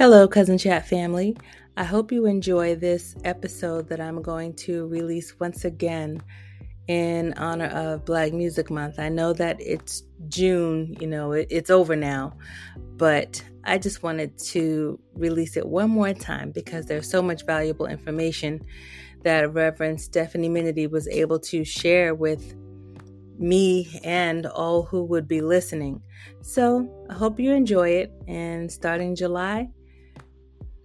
Hello, Cousin Chat family. I hope you enjoy this episode that I'm going to release once again in honor of Black Music Month. I know that it's June, you know, it, it's over now, but I just wanted to release it one more time because there's so much valuable information that Reverend Stephanie Minatee was able to share with me and all who would be listening. So I hope you enjoy it. And starting July,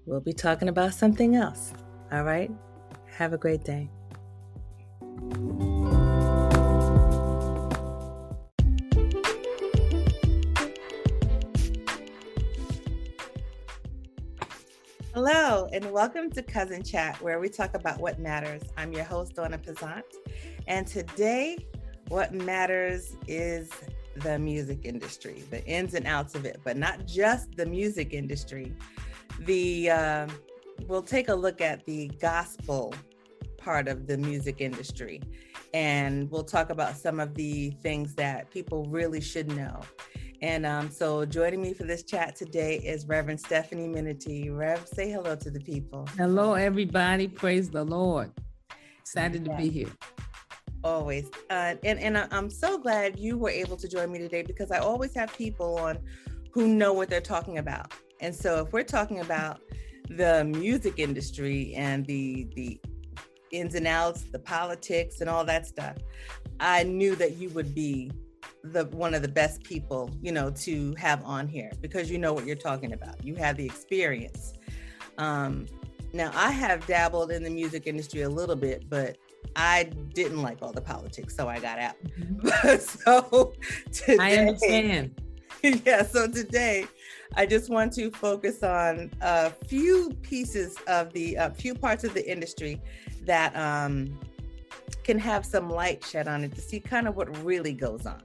we'll be talking about something else. All right? Have a great day. Hello, and welcome to Cousin Chat, where we talk about what matters. I'm your host, Donna Pezant, and today, what matters is the music industry, the ins and outs of it, but not just the music industry, the uh, we'll take a look at the gospel part of the music industry and we'll talk about some of the things that people really should know. And um, so joining me for this chat today is reverend stephanie minatee rev say hello to the people. Hello everybody. Praise the lord. Excited to be here. Always. Uh, and, and i'm so glad you were able to join me today because i always have people on who know what they're talking about and so if we're talking about the music industry and the the ins and outs, the politics and all that stuff, I knew that you would be the one of the best people, you know, to have on here because you know what you're talking about. You have the experience. Um, now I have dabbled in the music industry a little bit, but I didn't like all the politics, so I got out. Mm-hmm. so today, I understand. Yeah, so today I just want to focus on a few pieces of the a few parts of the industry that um, can have some light shed on it to see kind of what really goes on.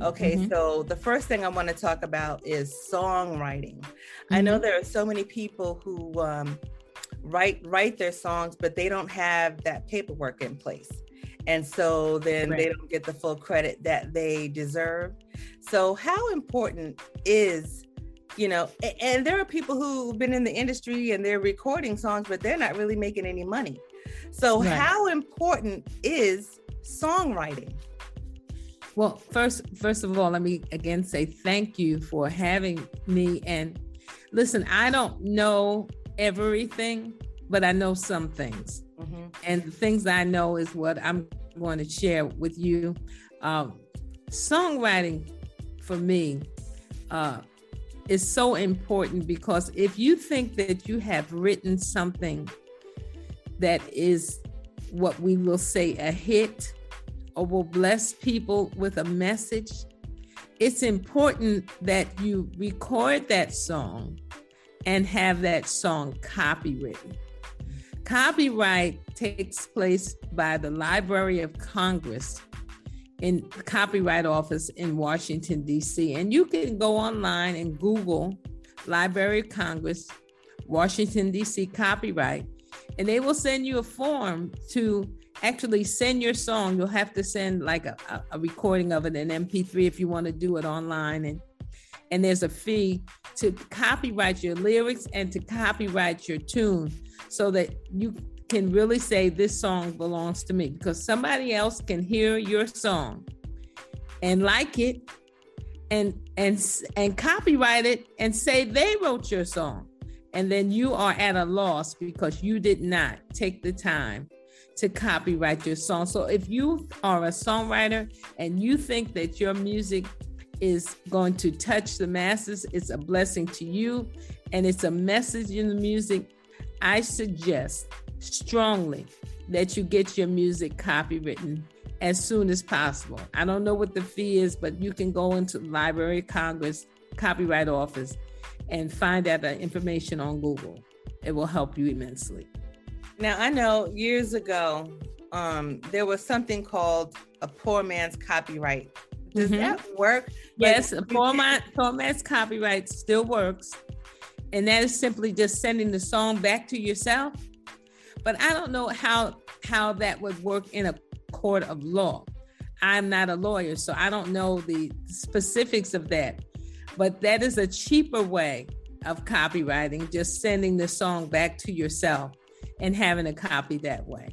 Okay, mm-hmm. so the first thing I want to talk about is songwriting. Mm-hmm. I know mm-hmm. there are so many people who um, write write their songs, but they don't have that paperwork in place, and so then right. they don't get the full credit that they deserve. So, how important is you know and there are people who've been in the industry and they're recording songs but they're not really making any money. So right. how important is songwriting? Well first first of all let me again say thank you for having me. And listen i don't know everything but i know some things. Mm-hmm. and the things i know is what i'm going to share with you. Um, songwriting for me uh, is so important because if you think that you have written something that is what we will say a hit or will bless people with a message, it's important that you record that song and have that song copywritten. Copyright takes place by the Library of Congress in the Copyright Office in Washington, D.C. And you can go online and Google Library of Congress, Washington, D.C. copyright, and they will send you a form to actually send your song. You'll have to send like a, a recording of it in MP3 if you want to do it online. And and there's a fee to copyright your lyrics and to copyright your tune so that you can really say this song belongs to me because somebody else can hear your song and like it and and and copyright it and say they wrote your song. And then you are at a loss because you did not take the time to copyright your song. So if you are a songwriter and you think that your music is going to touch the masses it's a blessing to you and it's a message in the music i suggest strongly that you get your music copywritten as soon as possible. I don't know what the fee is, but you can go into the Library of Congress Copyright Office and find out the information on Google. It will help you immensely. Now, I know years ago, um, there was something called a poor man's copyright. Does mm-hmm. that work? Yes, like, a poor, man, poor man's copyright still works. And that is simply just sending the song back to yourself but I don't know how how that would work in a court of law. I'm not a lawyer, so I don't know the specifics of that. But that is a cheaper way of copywriting, just sending the song back to yourself and having a copy that way.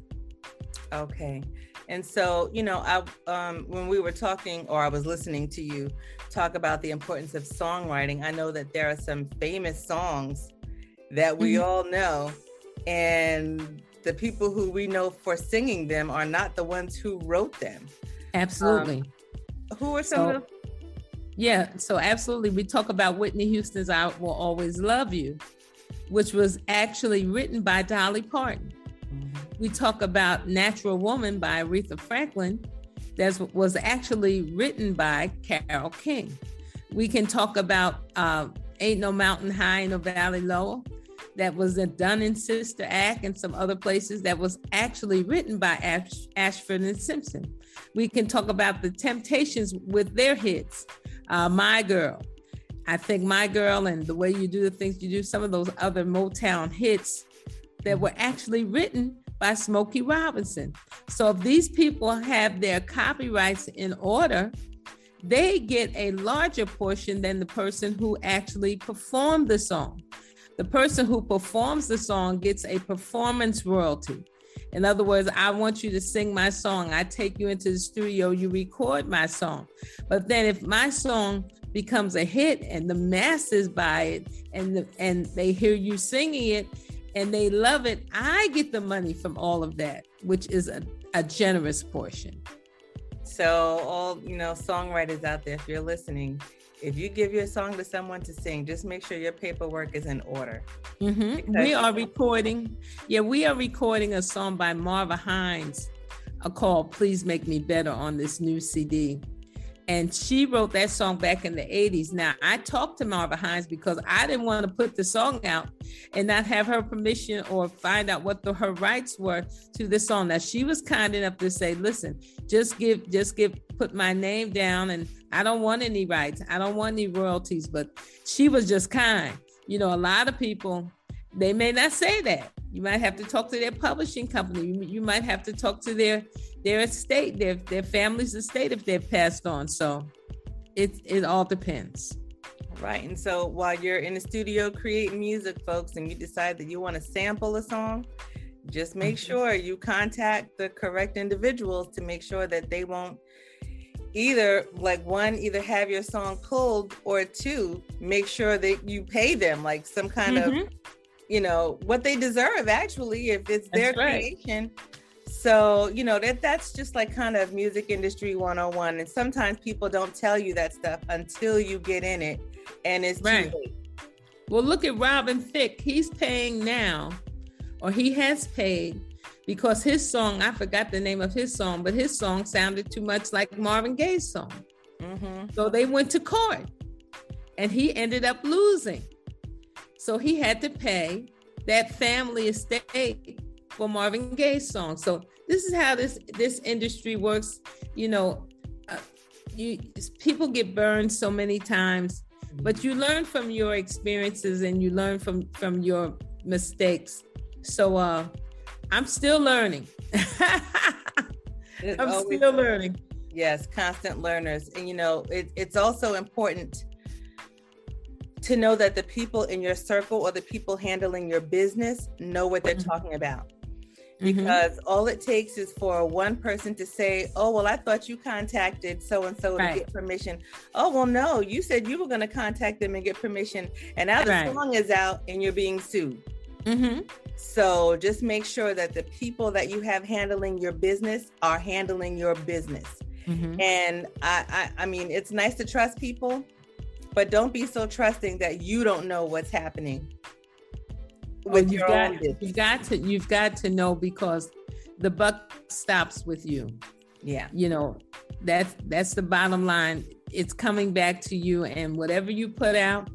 Okay. And so, you know, I um, when we were talking, or I was listening to you talk about the importance of songwriting, I know that there are some famous songs that we mm-hmm. all know, and the people who we know for singing them are not the ones who wrote them. Absolutely. Um, who are some so, of the yeah, so absolutely. We talk about Whitney Houston's I Will Always Love You, which was actually written by Dolly Parton. Mm-hmm. We talk about Natural Woman by Aretha Franklin, that was actually written by Carole King. We can talk about uh, Ain't No Mountain High, No Valley Low, that was done in Sister Act and some other places that was actually written by Ash- Ashford and Simpson. We can talk about the Temptations with their hits, uh, My Girl. I think My Girl and the way you do the things you do, some of those other Motown hits that were actually written by Smokey Robinson. So if these people have their copyrights in order, they get a larger portion than the person who actually performed the song. The person who performs the song gets a performance royalty. In other words, I want you to sing my song. I take you into the studio, you record my song. But then if my song becomes a hit and the masses buy it and the, and they hear you singing it and they love it, I get the money from all of that, which is a, a generous portion. So all, you know, songwriters out there if you're listening, if you give your song to someone to sing, just make sure your paperwork is in order. Mm-hmm. We are recording, yeah, we are recording a song by Marva Hines, a call "Please Make Me Better" on this new CD. And she wrote that song back in the 80s. Now, I talked to Marva Hines because I didn't want to put the song out and not have her permission or find out what the, her rights were to the song. Now, she was kind enough to say, listen, just give, just give, put my name down and I don't want any rights. I don't want any royalties. But she was just kind. You know, a lot of people, they may not say that. You might have to talk to their publishing company. You, you might have to talk to their their estate, their their family's estate if they're passed on. So it it all depends. Right. And so while you're in the studio creating music, folks, and you decide that you want to sample a song, just make mm-hmm. sure you contact the correct individuals to make sure that they won't either like one either have your song pulled or two make sure that you pay them like some kind mm-hmm. of you know what they deserve actually if it's their right. creation so you know that that's just like kind of music industry 101 and sometimes people don't tell you that stuff until you get in it and it's right. too late well look at robin thicke he's paying now or he has paid because his song i forgot the name of his song but his song sounded too much like marvin gaye's song mm-hmm. so they went to court and he ended up losing so he had to pay that family estate for Marvin Gaye's song. So this is how this this industry works. You know, uh, you people get burned so many times, but you learn from your experiences and you learn from from your mistakes. So uh, I'm still learning. I'm still learning. Yes, constant learners, and you know it, it's also important to know that the people in your circle or the people handling your business know what they're mm-hmm. talking about Mm-hmm. Because mm-hmm. all it takes is for one person to say, "Oh, well, I thought you contacted so and so to get permission." Oh, well, no, you said you were going to contact them and get permission, and now the right. song is out and you're being sued. Mm-hmm. So just make sure that the people that you have handling your business are handling your business. Mm-hmm. And I, I, I mean, it's nice to trust people, but don't be so trusting that you don't know what's happening with your got, own business. You've got to you've got to know because the buck stops with you. Yeah. You know, that's that's the bottom line. It's coming back to you and whatever you put out,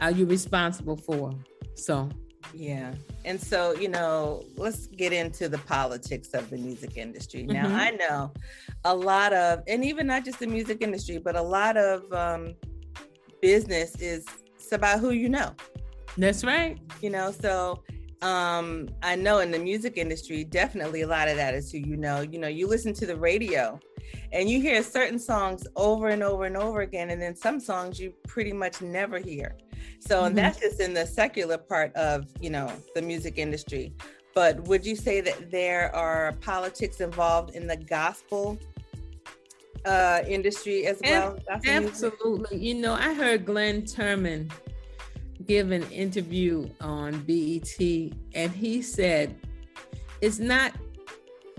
are you responsible for? So yeah. And so, you know, let's get into the politics of the music industry. Now, mm-hmm. I know a lot of, and even not just the music industry, but a lot of um, business is it's about who you know. That's right. You know, so um I know in the music industry, definitely a lot of that is who you know. You know, you listen to the radio and you hear certain songs over and over and over again and then some songs you pretty much never hear so mm-hmm. and that's just in the secular part of you know the music industry but would you say that there are politics involved in the gospel uh, industry as well absolutely you know i heard glenn turman give an interview on bet and he said it's not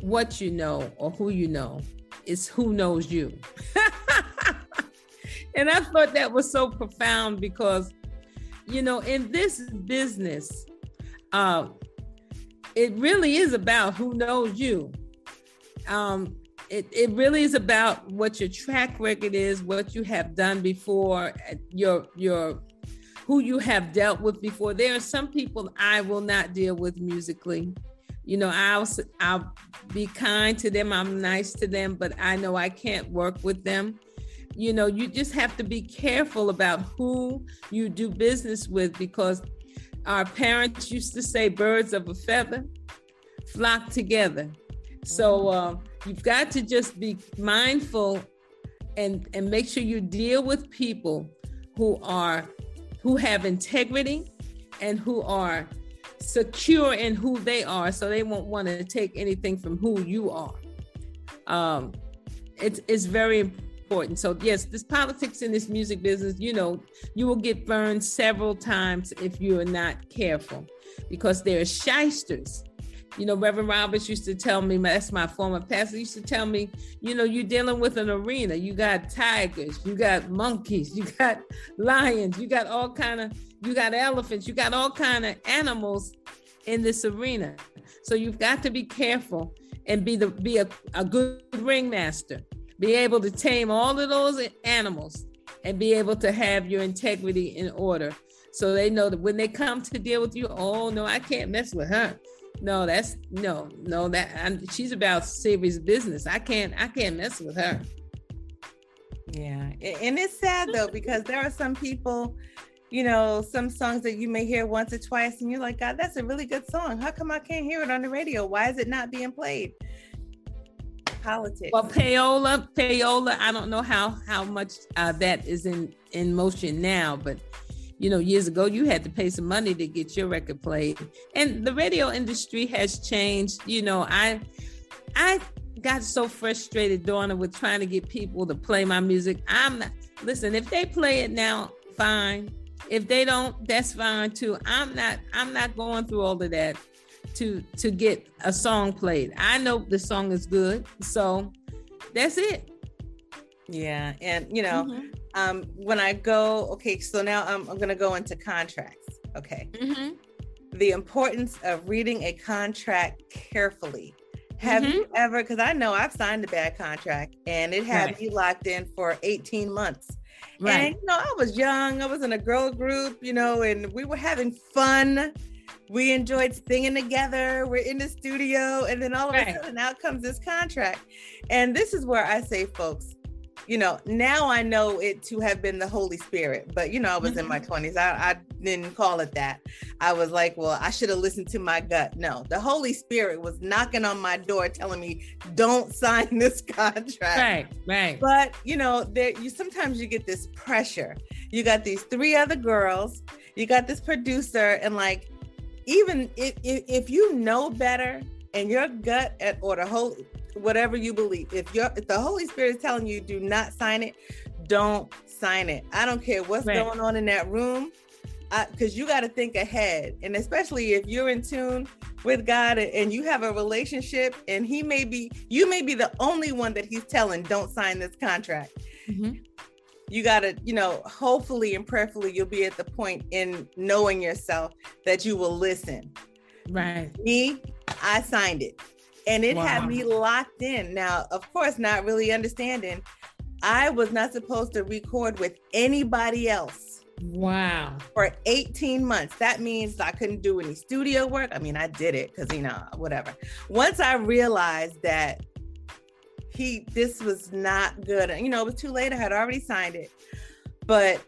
what you know or who you know it's who knows you. and I thought that was so profound because, you know, in this business, uh, it really is about who knows you. Um, it, it really is about what your track record is, what you have done before, your your who you have dealt with before. There are some people I will not deal with musically you know i'll i'll be kind to them i'm nice to them but i know i can't work with them you know you just have to be careful about who you do business with because our parents used to say birds of a feather flock together so mm-hmm. uh, you've got to just be mindful and and make sure you deal with people who are who have integrity and who are secure in who they are so they won't want to take anything from who you are. Um it's it's very important. So yes this politics in this music business you know you will get burned several times if you are not careful because there are shysters you know, Reverend Roberts used to tell me, that's my former pastor, used to tell me, you know, you're dealing with an arena. You got tigers, you got monkeys, you got lions, you got all kind of, you got elephants, you got all kind of animals in this arena. So you've got to be careful and be the be a, a good ringmaster. Be able to tame all of those animals and be able to have your integrity in order. So they know that when they come to deal with you, oh no, I can't mess with her no that's no no that I'm, she's about serious business. I can't i can't mess with her. Yeah and it's sad though because there are some people you know some songs that you may hear once or twice and you're like god that's a really good song. How come i can't hear it on the radio? Why is it not being played? Politics. well payola payola i don't know how how much uh, that is in in motion now but you know, years ago, you had to pay some money to get your record played. And the radio industry has changed. You know, I, I got so frustrated, Donna, with trying to get people to play my music. I'm not, listen, if they play it now, fine. If they don't, that's fine too. I'm not, I'm not going through all of that to to get a song played. I know the song is good. So that's it. Yeah. And you know, mm-hmm um, when I go, okay, so now I'm, I'm going to go into contracts. Okay. Mm-hmm. The importance of reading a contract carefully. Have mm-hmm. you ever, because I know I've signed a bad contract and it had right. me locked in for 18 months. Right. And, you know, I was young, I was in a girl group, you know, and we were having fun. We enjoyed singing together. We're in the studio. And then all of right. a sudden, out comes this contract. And this is where I say, folks, you know, now I know it to have been the Holy Spirit, but you know, I was mm-hmm. in my 20s. Mm-hmm. I, I didn't call it that. I was like, well, I should have listened to my gut. No, the Holy Spirit was knocking on my door telling me, don't sign this contract. Right, right. But you know, there you sometimes you get this pressure. You got these three other girls, you got this producer, and like even if, if, if you know better and your gut at, or the whole whatever you believe. If you if the Holy Spirit is telling you do not sign it, don't sign it. I don't care what's right. going on in that room because you got to think ahead and especially if you're in tune with god and you have a relationship and he may be you may be the only one that he's telling don't sign this contract mm-hmm. you got to you know hopefully and prayerfully you'll be at the point in knowing yourself that you will listen right me i signed it and it wow. had me locked in. Now, of course, not really understanding. I was not supposed to record with anybody else. Wow. For 18 months. That means I couldn't do any studio work. I mean, I did it because, you know, whatever. Once I realized that he, this was not good, you know, it was too late. I had already signed it. But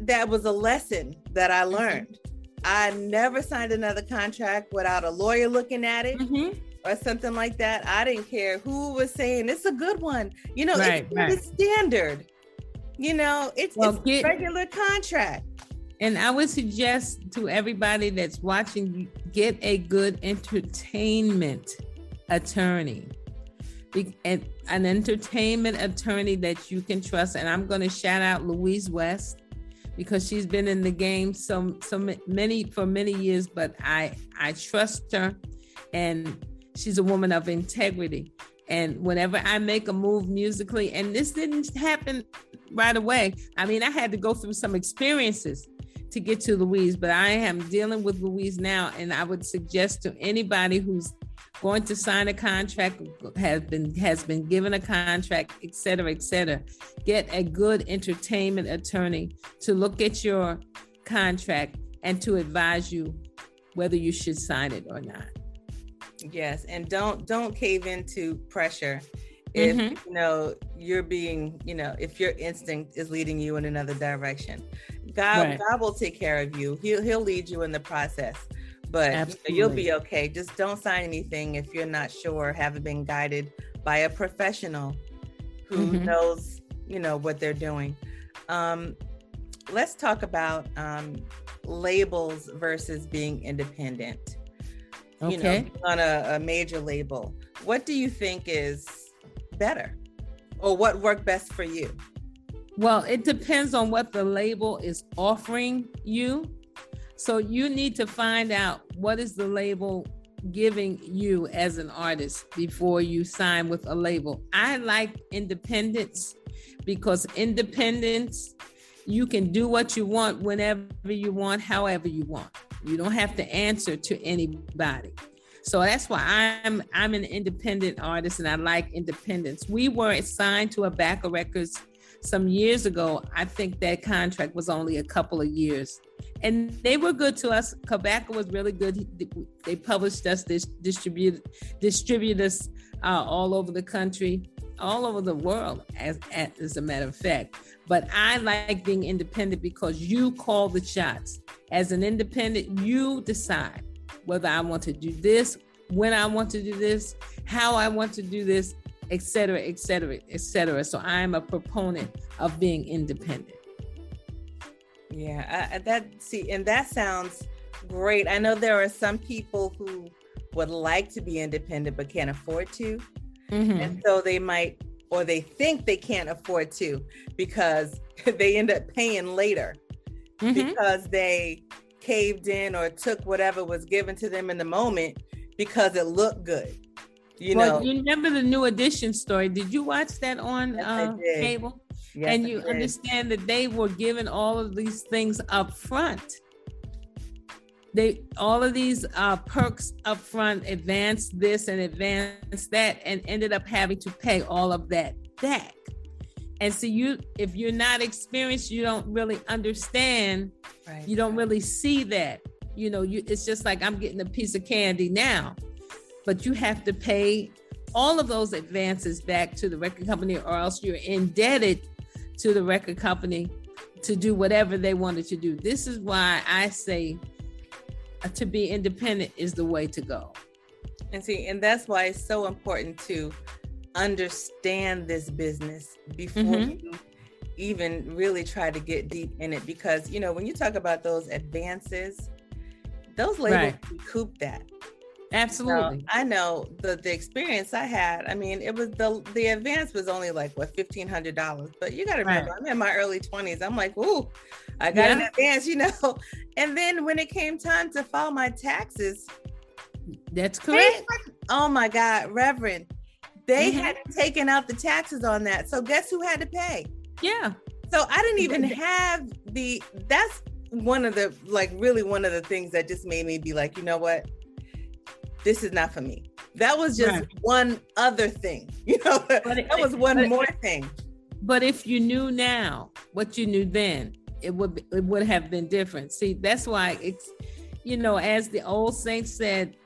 that was a lesson that I mm-hmm. learned. Mm-hmm. I never signed another contract without a lawyer looking at it. Mm-hmm or something like that, I didn't care who was saying it's a good one. You know, Right, it's right. the standard. You know, it's, Well, it's get- regular contract. And I would suggest to everybody that's watching, get a good entertainment attorney. Be- and an entertainment attorney that you can trust. And I'm going to shout out Louise West because she's been in the game so so many for many years. But I I trust her, and she's a woman of integrity. And whenever I make a move musically, and this didn't happen right away. I mean, I had to go through some experiences to get to Louise, but I am dealing with Louise now, and I would suggest to anybody who's going to sign a contract, has been has been given a contract, et cetera, et cetera, get a good entertainment attorney to look at your contract and to advise you whether you should sign it or not. Yes, and don't don't cave into pressure. If Mhm. you know you're being, you know, if your instinct is leading you in another direction, God Right. God will take care of you. He'll He'll lead you in the process. But you know, Absolutely. be okay. Just don't sign anything if you're not sure, haven't been guided by a professional who Mhm. knows, you know, what they're doing. Um, let's talk about um, labels versus being independent you know, Okay. on a, a major label. What do you think is better, or what worked best for you? Well, it depends on what the label is offering you. So you need to find out what is the label giving you as an artist before you sign with a label. I like independence because independence you can do what you want whenever you want, however you want. You don't have to answer to anybody. So that's why I'm I'm an independent artist and I like independence. We were signed to a back of records some years ago. I think that contract was only a couple of years. And they were good to us. Quebec was really good. They published us, they distributed distribute us uh, all over the country, all over the world, as, as a matter of fact. But I like being independent because you call the shots. As an independent, you decide whether I want to do this, when I want to do this, how I want to do this, et cetera, et cetera, et cetera. So I'm a proponent of being independent. Yeah, I, that see, and that sounds great. I know there are some people who would like to be independent but can't afford to, Mhm. and so they might, or they think they can't afford to because they end up paying later Mhm. because they caved in or took whatever was given to them in the moment because it looked good. You well, know, you remember the new edition story? Did you watch that on Yes, uh, cable? Yes, and you understand that they were given all of these things up front. They all of these uh, perks up front, advance this and advance that, and ended up having to pay all of that back. And so you, if you're not experienced, you don't really understand. Right. You don't really see that. You know, you it's just like I'm getting a piece of candy now, but you have to pay all of those advances back to the record company, or else you're indebted to the record company to do whatever they wanted to do. This is why I say uh, to be independent is the way to go. And see, and that's why it's so important to understand this business before Mhm. you even really try to get deep in it. Because you know, when you talk about those advances, those labels Right. recoup that. Absolutely. I know the the experience I had. I mean, it was the the advance was only like what fifteen hundred dollars. But you got to remember, I'm in my early twenties. I'm like, ooh, I got an advance, you know. And then when it came time to file my taxes, That's correct. oh my God, Reverend, they Mhm. had taken out the taxes on that. So guess who had to pay? Yeah. So I didn't even have the. That's one of the like really one of the things that just made me be like, you know what, this is not for me. That was just Right. one other thing, you know. It- that was one more thing. But if you knew now what you knew then, it would be, it would have been different. See, that's why it's you know, as the old saint said,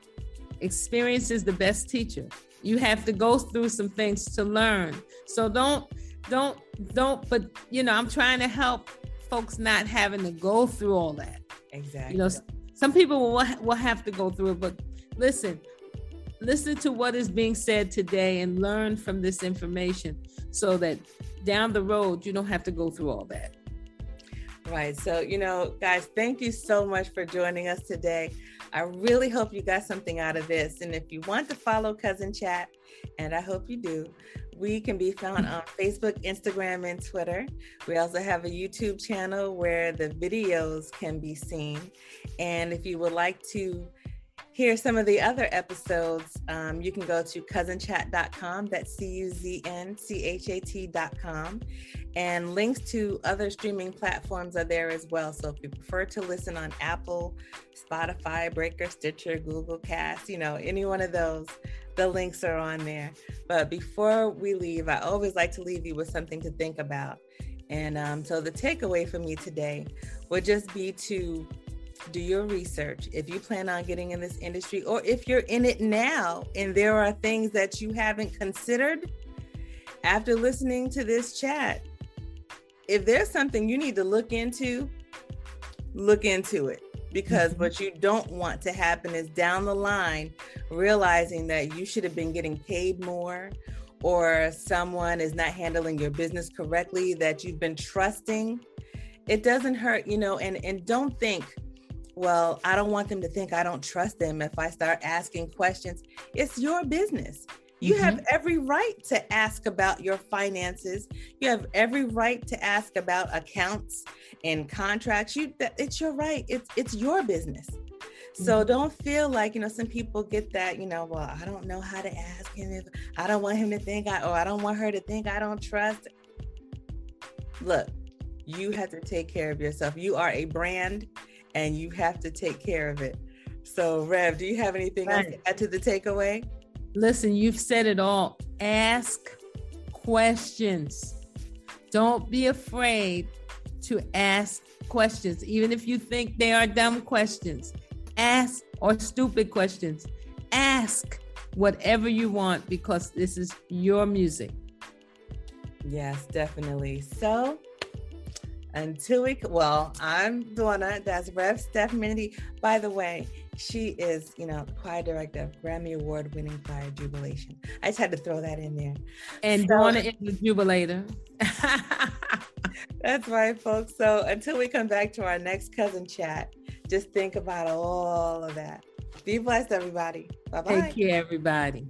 experience is the best teacher. You have to go through some things to learn. So don't don't don't but you know, I'm trying to help folks not having to go through all that. Exactly. You know, some people will will have to go through it, but listen, listen to what is being said today and learn from this information so that down the road you don't have to go through all that. Right. So, you know, guys, thank you so much for joining us today. I really hope you got something out of this. And if you want to follow Cousin Chat, and I hope you do, we can be found on Facebook, Instagram, and Twitter. We also have a YouTube channel where the videos can be seen. And if you would like to hear some of the other episodes, um, you can go to couzinchat.com. That's C U Z N C H A T.com. And links to other streaming platforms are there as well. So if you prefer to listen on Apple, Spotify, Breaker, Stitcher, Google Cast, you know, any one of those, the links are on there. But before we leave, I always like to leave you with something to think about. And um, so the takeaway for me today would just be to do your research. If you plan on getting in this industry or if you're in it now and there are things that you haven't considered after listening to this chat if there's something you need to look into look into it. Because mm-hmm. what you don't want to happen is down the line realizing that you should have been getting paid more or someone is not handling your business correctly that you've been trusting. It doesn't hurt you know and and don't think well, I don't want them to think I don't trust them if I start asking questions. It's your business. You mm-hmm. have every right to ask about your finances. You have every right to ask about accounts and contracts. You it's your right. It's it's your business. So mm-hmm. don't feel like, you know, some people get that, you know, well, I don't know how to ask him if I don't want him to think I or I don't want her to think I don't trust. Look, you have to take care of yourself. You are a brand and you have to take care of it. So, Rev, do you have anything right. else to add to the takeaway? Listen, you've said it all. Ask questions. Don't be afraid to ask questions, even if you think they are dumb questions. Ask or stupid questions. Ask whatever you want because this is your music. Yes, definitely. So, until we well i'm donna that's rev stephanie by the way she is you know choir director of grammy award winning choir jubilation. I just had to throw that in there. And so, donna is the jubilator. That's right folks. So until we come back to our next cousin chat just think about all of that. Be blessed everybody. Bye bye take care everybody